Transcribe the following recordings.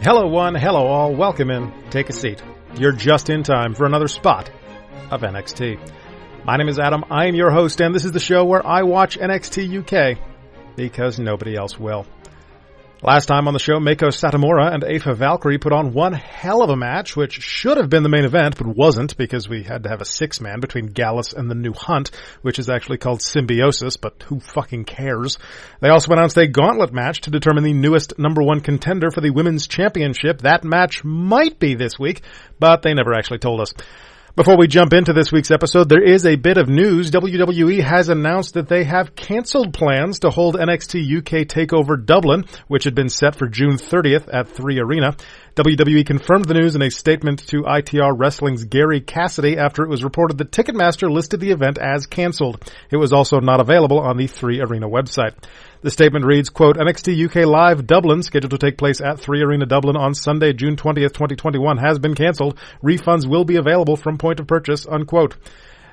Hello, one. Hello, all. Welcome in. Take a seat. You're just in time for another spot of NXT. My name is Adam. I am your host, and this is the show where I watch NXT UK because nobody else will. Last time on the show, Meiko Satomura and Aoife Valkyrie put on one hell of a match, which should have been the main event, but wasn't because we had to have a six man between Gallus and the new Hunt, which is actually called Symbiosis, but who fucking cares? They also announced a gauntlet match to determine the newest number one contender for the women's championship. That match might be this week, but they never actually told us. Before we jump into this week's episode, there is a bit of news. WWE has announced that they have canceled plans to hold NXT UK TakeOver Dublin, which had been set for June 30th at 3 Arena. WWE confirmed the news in a statement to ITR Wrestling's Gary Cassidy after it was reported that Ticketmaster listed the event as canceled. It was also not available on the 3 Arena website. The statement reads, quote, NXT UK Live Dublin, scheduled to take place at 3 Arena Dublin on Sunday, June 20th, 2021, has been cancelled. Refunds will be available from point of purchase, unquote.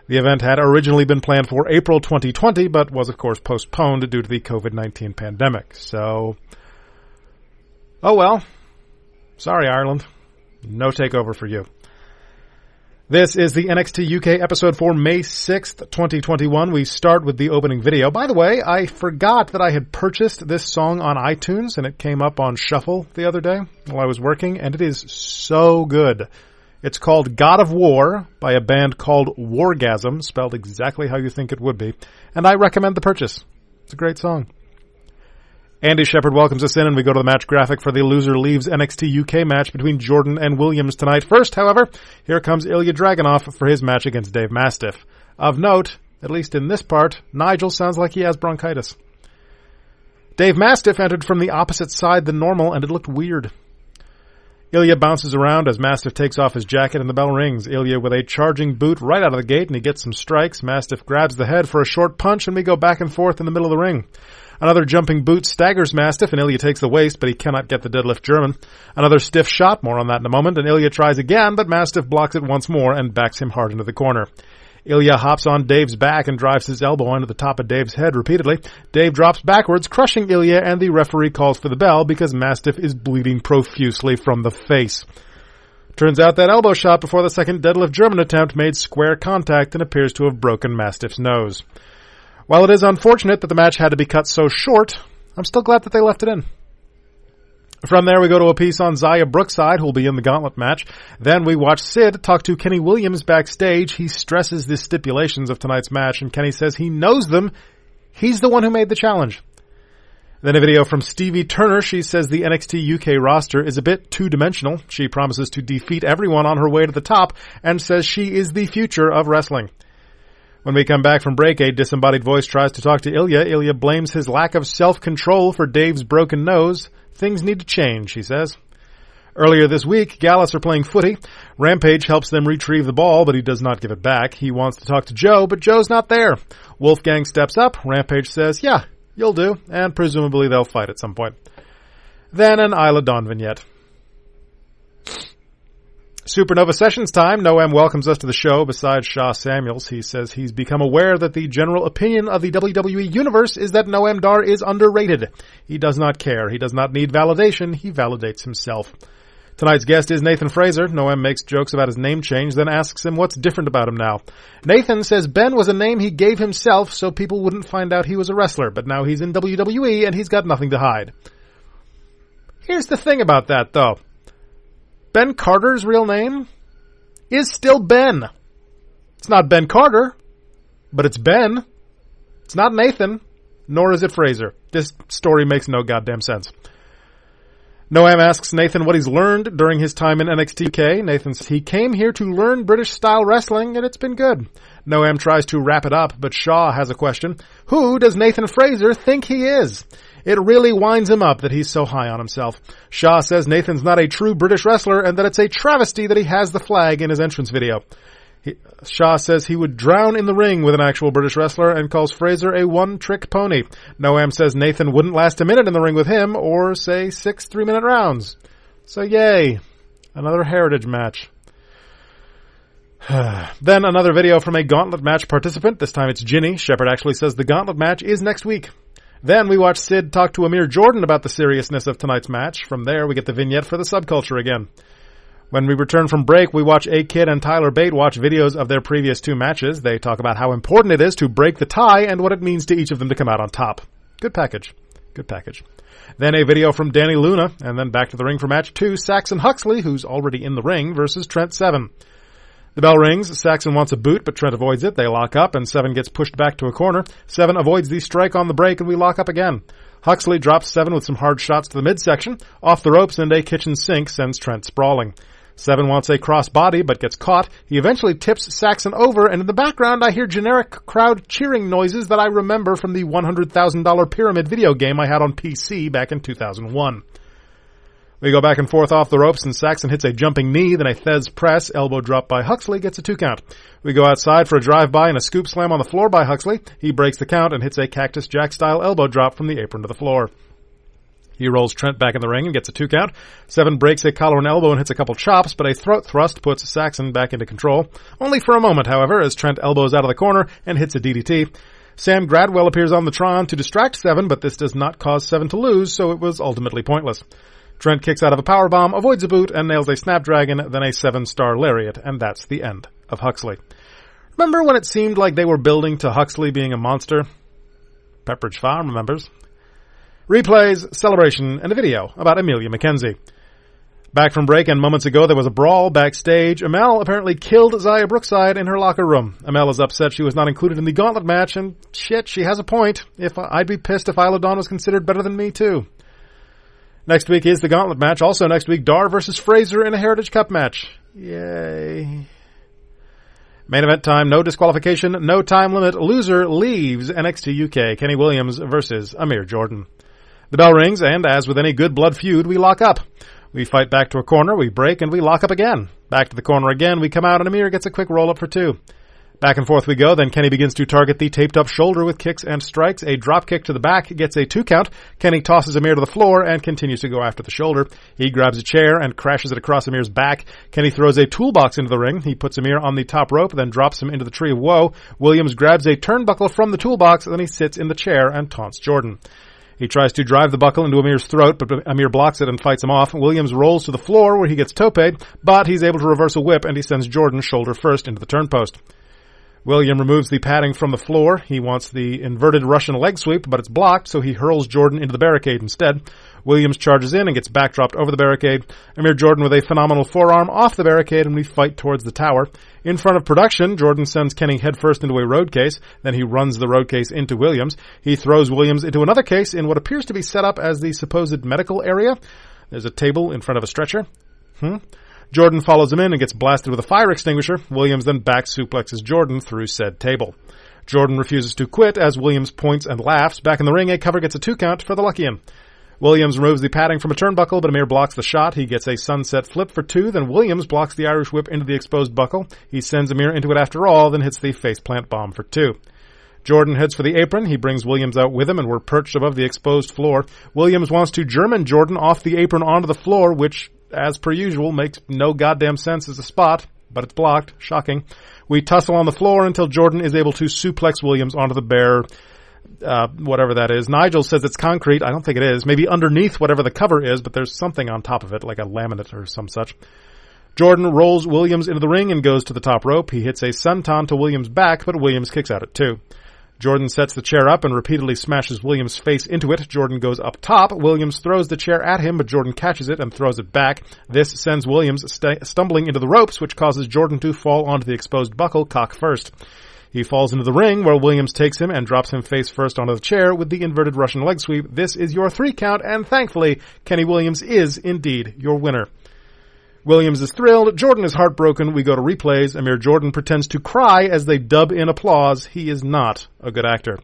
The event had originally been planned for April 2020, but was of course postponed due to the COVID-19 pandemic. So, oh well. Sorry, Ireland. No takeover for you. This is the NXT UK episode for May 6th, 2021. We start with the opening video. By the way, I forgot that I had purchased this song on iTunes and it came up on Shuffle the other day while I was working and it is so good. It's called God of War by a band called Wargasm, spelled exactly how you think it would be, and I recommend the purchase. It's a great song. Andy Shepherd welcomes us in, and we go to the match graphic for the loser leaves NXT UK match between Jordan and Williams tonight. First, however, here comes Ilya Dragunov for his match against Dave Mastiff. Of note, at least in this part, Nigel sounds like he has bronchitis. Dave Mastiff entered from the opposite side than normal, and it looked weird. Ilya bounces around as Mastiff takes off his jacket and the bell rings. Ilya with a charging boot right out of the gate and he gets some strikes. Mastiff grabs the head for a short punch and we go back and forth in the middle of the ring. Another jumping boot staggers Mastiff and Ilya takes the waist, but he cannot get the deadlift German. Another stiff shot, more on that in a moment, and Ilya tries again, but Mastiff blocks it once more and backs him hard into the corner. Ilya hops on Dave's back and drives his elbow into the top of Dave's head repeatedly. Dave drops backwards, crushing Ilya, and the referee calls for the bell because Mastiff is bleeding profusely from the face. Turns out that elbow shot before the second deadlift German attempt made square contact and appears to have broken Mastiff's nose. While it is unfortunate that the match had to be cut so short, I'm still glad that they left it in. From there, we go to a piece on Xia Brookside, who will be in the gauntlet match. Then we watch Sid talk to Kenny Williams backstage. He stresses the stipulations of tonight's match, and Kenny says he knows them. He's the one who made the challenge. Then a video from Stevie Turner. She says the NXT UK roster is a bit two dimensional. She promises to defeat everyone on her way to the top and says she is the future of wrestling. When we come back from break, a disembodied voice tries to talk to Ilya. Ilya blames his lack of self-control for Dave's broken nose. Things need to change, he says. Earlier this week, Gallus are playing footy. Rampage helps them retrieve the ball, but he does not give it back. He wants to talk to Joe, but Joe's not there. Wolfgang steps up. Rampage says, yeah, you'll do, and presumably they'll fight at some point. Then an Isla Dawn vignette. Supernova Sessions time. Noam welcomes us to the show. Besides Sha Samuels, he says he's become aware that the general opinion of the WWE universe is that Noam Dar is underrated. He does not care. He does not need validation. He validates himself. Tonight's guest is Nathan Frazer. Noam makes jokes about his name change, then asks him what's different about him now. Nathan says Ben was a name he gave himself so people wouldn't find out he was a wrestler, but now he's in WWE and he's got nothing to hide. Here's the thing about that though. Ben Carter's real name is still Ben. It's not Ben Carter, but it's Ben. It's not Nathan, nor is it Frazer. This story makes no goddamn sense. Noam asks Nathan what he's learned during his time in NXT UK. Nathan says he came here to learn British style wrestling and it's been good. Noam tries to wrap it up, but Sha has a question. Who does Nathan Frazer think he is? It really winds him up that he's so high on himself. Sha says Nathan's not a true British wrestler and that it's a travesty that he has the flag in his entrance video. He, Sha says he would drown in the ring with an actual British wrestler and calls Frazer a one-trick pony. Noam says Nathan wouldn't last a minute in the ring with him or say six three-minute rounds. So yay. Another heritage match. then another video from a gauntlet match participant. This time it's Jinny. Shepherd actually says the gauntlet match is next week. Then we watch Sid talk to Amir Jordan about the seriousness of tonight's match. From there, we get the vignette for the subculture again. When we return from break, we watch A Kid and Tyler Bate watch videos of their previous two matches. They talk about how important it is to break the tie and what it means to each of them to come out on top. Good package. Good package. Then a video from Dani Luna, and then back to the ring for match two, Saxon Huxley, who's already in the ring, versus Trent Seven. The bell rings. Saxon wants a boot, but Trent avoids it. They lock up, and Seven gets pushed back to a corner. Seven avoids the strike on the break, and we lock up again. Huxley drops Seven with some hard shots to the midsection. Off the ropes, and a kitchen sink sends Trent sprawling. Seven wants a cross body, but gets caught. He eventually tips Saxon over, and in the background I hear generic crowd cheering noises that I remember from the $100,000 pyramid video game I had on PC back in 2001. We go back and forth off the ropes, and Saxon hits a jumping knee, then a Thesz press, elbow drop by Huxley, gets a two count. We go outside for a drive-by and a scoop slam on the floor by Huxley. He breaks the count and hits a Cactus Jack style elbow drop from the apron to the floor. He rolls Trent back in the ring and gets a two count. Seven breaks a collar and elbow and hits a couple chops, but a throat thrust puts Saxon back into control. Only for a moment, however, as Trent elbows out of the corner and hits a DDT. Sam Gradwell appears on the Tron to distract Seven, but this does not cause Seven to lose, so it was ultimately pointless. Trent kicks out of a power bomb, avoids a boot, and nails a snapdragon, then a seven-star lariat, and that's the end of Huxley. Remember when it seemed like they were building to Huxley being a monster? Pepperidge Farm remembers. Replays, celebration, and a video about Emilia McKenzie. Back from break, and moments ago there was a brawl backstage. Amale apparently killed Xia Brookside in her locker room. Amale is upset she was not included in the gauntlet match, and shit, she has a point. If I'd be pissed if Isla Dawn was considered better than me too. Next week is the gauntlet match. Also next week, Dar versus Frazer in a Heritage Cup match. Yay. Main event time, no disqualification, no time limit. Loser leaves NXT UK. Kenny Williams versus Amir Jordan. The bell rings, and as with any good blood feud, we lock up. We fight back to a corner, we break, and we lock up again. Back to the corner again, we come out, and Amir gets a quick roll up for two. Back and forth we go. Then Kenny begins to target the taped up shoulder with kicks and strikes. A drop kick to the back gets a two count. Kenny tosses Amir to the floor and continues to go after the shoulder. He grabs a chair and crashes it across Amir's back. Kenny throws a toolbox into the ring. He puts Amir on the top rope, then drops him into the tree of woe. Williams grabs a turnbuckle from the toolbox, then he sits in the chair and taunts Jordan. He tries to drive the buckle into Amir's throat, but Amir blocks it and fights him off. Williams rolls to the floor where he gets toped, but he's able to reverse a whip and he sends Jordan shoulder first into the turnpost. William removes the padding from the floor. He wants the inverted Russian leg sweep, but it's blocked, so he hurls Jordan into the barricade instead. Williams charges in and gets backdropped over the barricade. Amir Jordan with a phenomenal forearm off the barricade, and we fight towards the tower. In front of production, Jordan sends Kenny headfirst into a road case. Then he runs the road case into Williams. He throws Williams into another case in what appears to be set up as the supposed medical area. There's a table in front of a stretcher. Hmm? Jordan follows him in and gets blasted with a fire extinguisher. Williams then back suplexes Jordan through said table. Jordan refuses to quit as Williams points and laughs. Back in the ring, a cover gets a two count for the lucky Luckian. Williams removes the padding from a turnbuckle, but Amir blocks the shot. He gets a sunset flip for two. Then Williams blocks the Irish whip into the exposed buckle. He sends Amir into it after all, then hits the face plant bomb for two. Jordan heads for the apron. He brings Williams out with him, and we're perched above the exposed floor. Williams wants to German Jordan off the apron onto the floor, which as per usual, makes no goddamn sense as a spot, but it's blocked. Shocking. We tussle on the floor until Jordan is able to suplex Williams onto the bare, uh, whatever that is. Nigel says it's concrete. I don't think it is. Maybe underneath whatever the cover is, but there's something on top of it, like a laminate or some such. Jordan rolls Williams into the ring and goes to the top rope. He hits a senton to Williams' back, but Williams kicks out at two. Jordan sets the chair up and repeatedly smashes Williams' face into it. Jordan goes up top. Williams throws the chair at him, but Jordan catches it and throws it back. This sends Williams st- stumbling into the ropes, which causes Jordan to fall onto the exposed buckle, cock first. He falls into the ring where Williams takes him and drops him face first onto the chair with the inverted Russian leg sweep. This is your three count, and thankfully, Kenny Williams is indeed your winner. Williams is thrilled. Jordan is heartbroken. We go to replays. Amir Jordan pretends to cry as they dub in applause. He is not a good actor.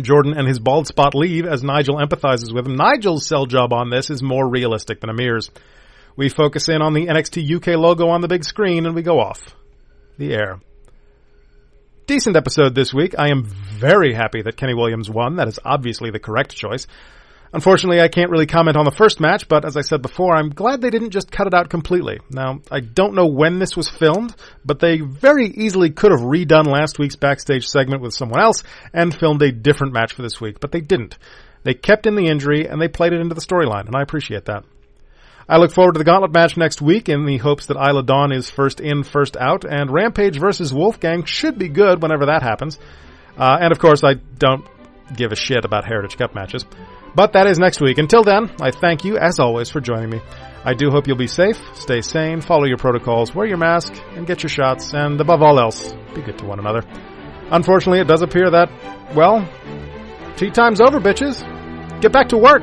Jordan and his bald spot leave as Nigel empathizes with him. Nigel's sell job on this is more realistic than Amir's. We focus in on the NXT UK logo on the big screen and we go off the air. Decent episode this week. I am very happy that Kenny Williams won. That is obviously the correct choice. Unfortunately, I can't really comment on the first match, but as I said before, I'm glad they didn't just cut it out completely. Now, I don't know when this was filmed, but they very easily could have redone last week's backstage segment with someone else and filmed a different match for this week, but they didn't. They kept in the injury and they played it into the storyline, and I appreciate that. I look forward to the gauntlet match next week in the hopes that Isla Dawn is first in, first out, and Rampage versus Wolfgang should be good whenever that happens. Uh, and of course, I don't give a shit about Heritage Cup matches. But that is next week. Until then, I thank you, as always, for joining me. I do hope you'll be safe, stay sane, follow your protocols, wear your mask, and get your shots, and above all else, be good to one another. Unfortunately, it does appear that, well, tea time's over, bitches. Get back to work.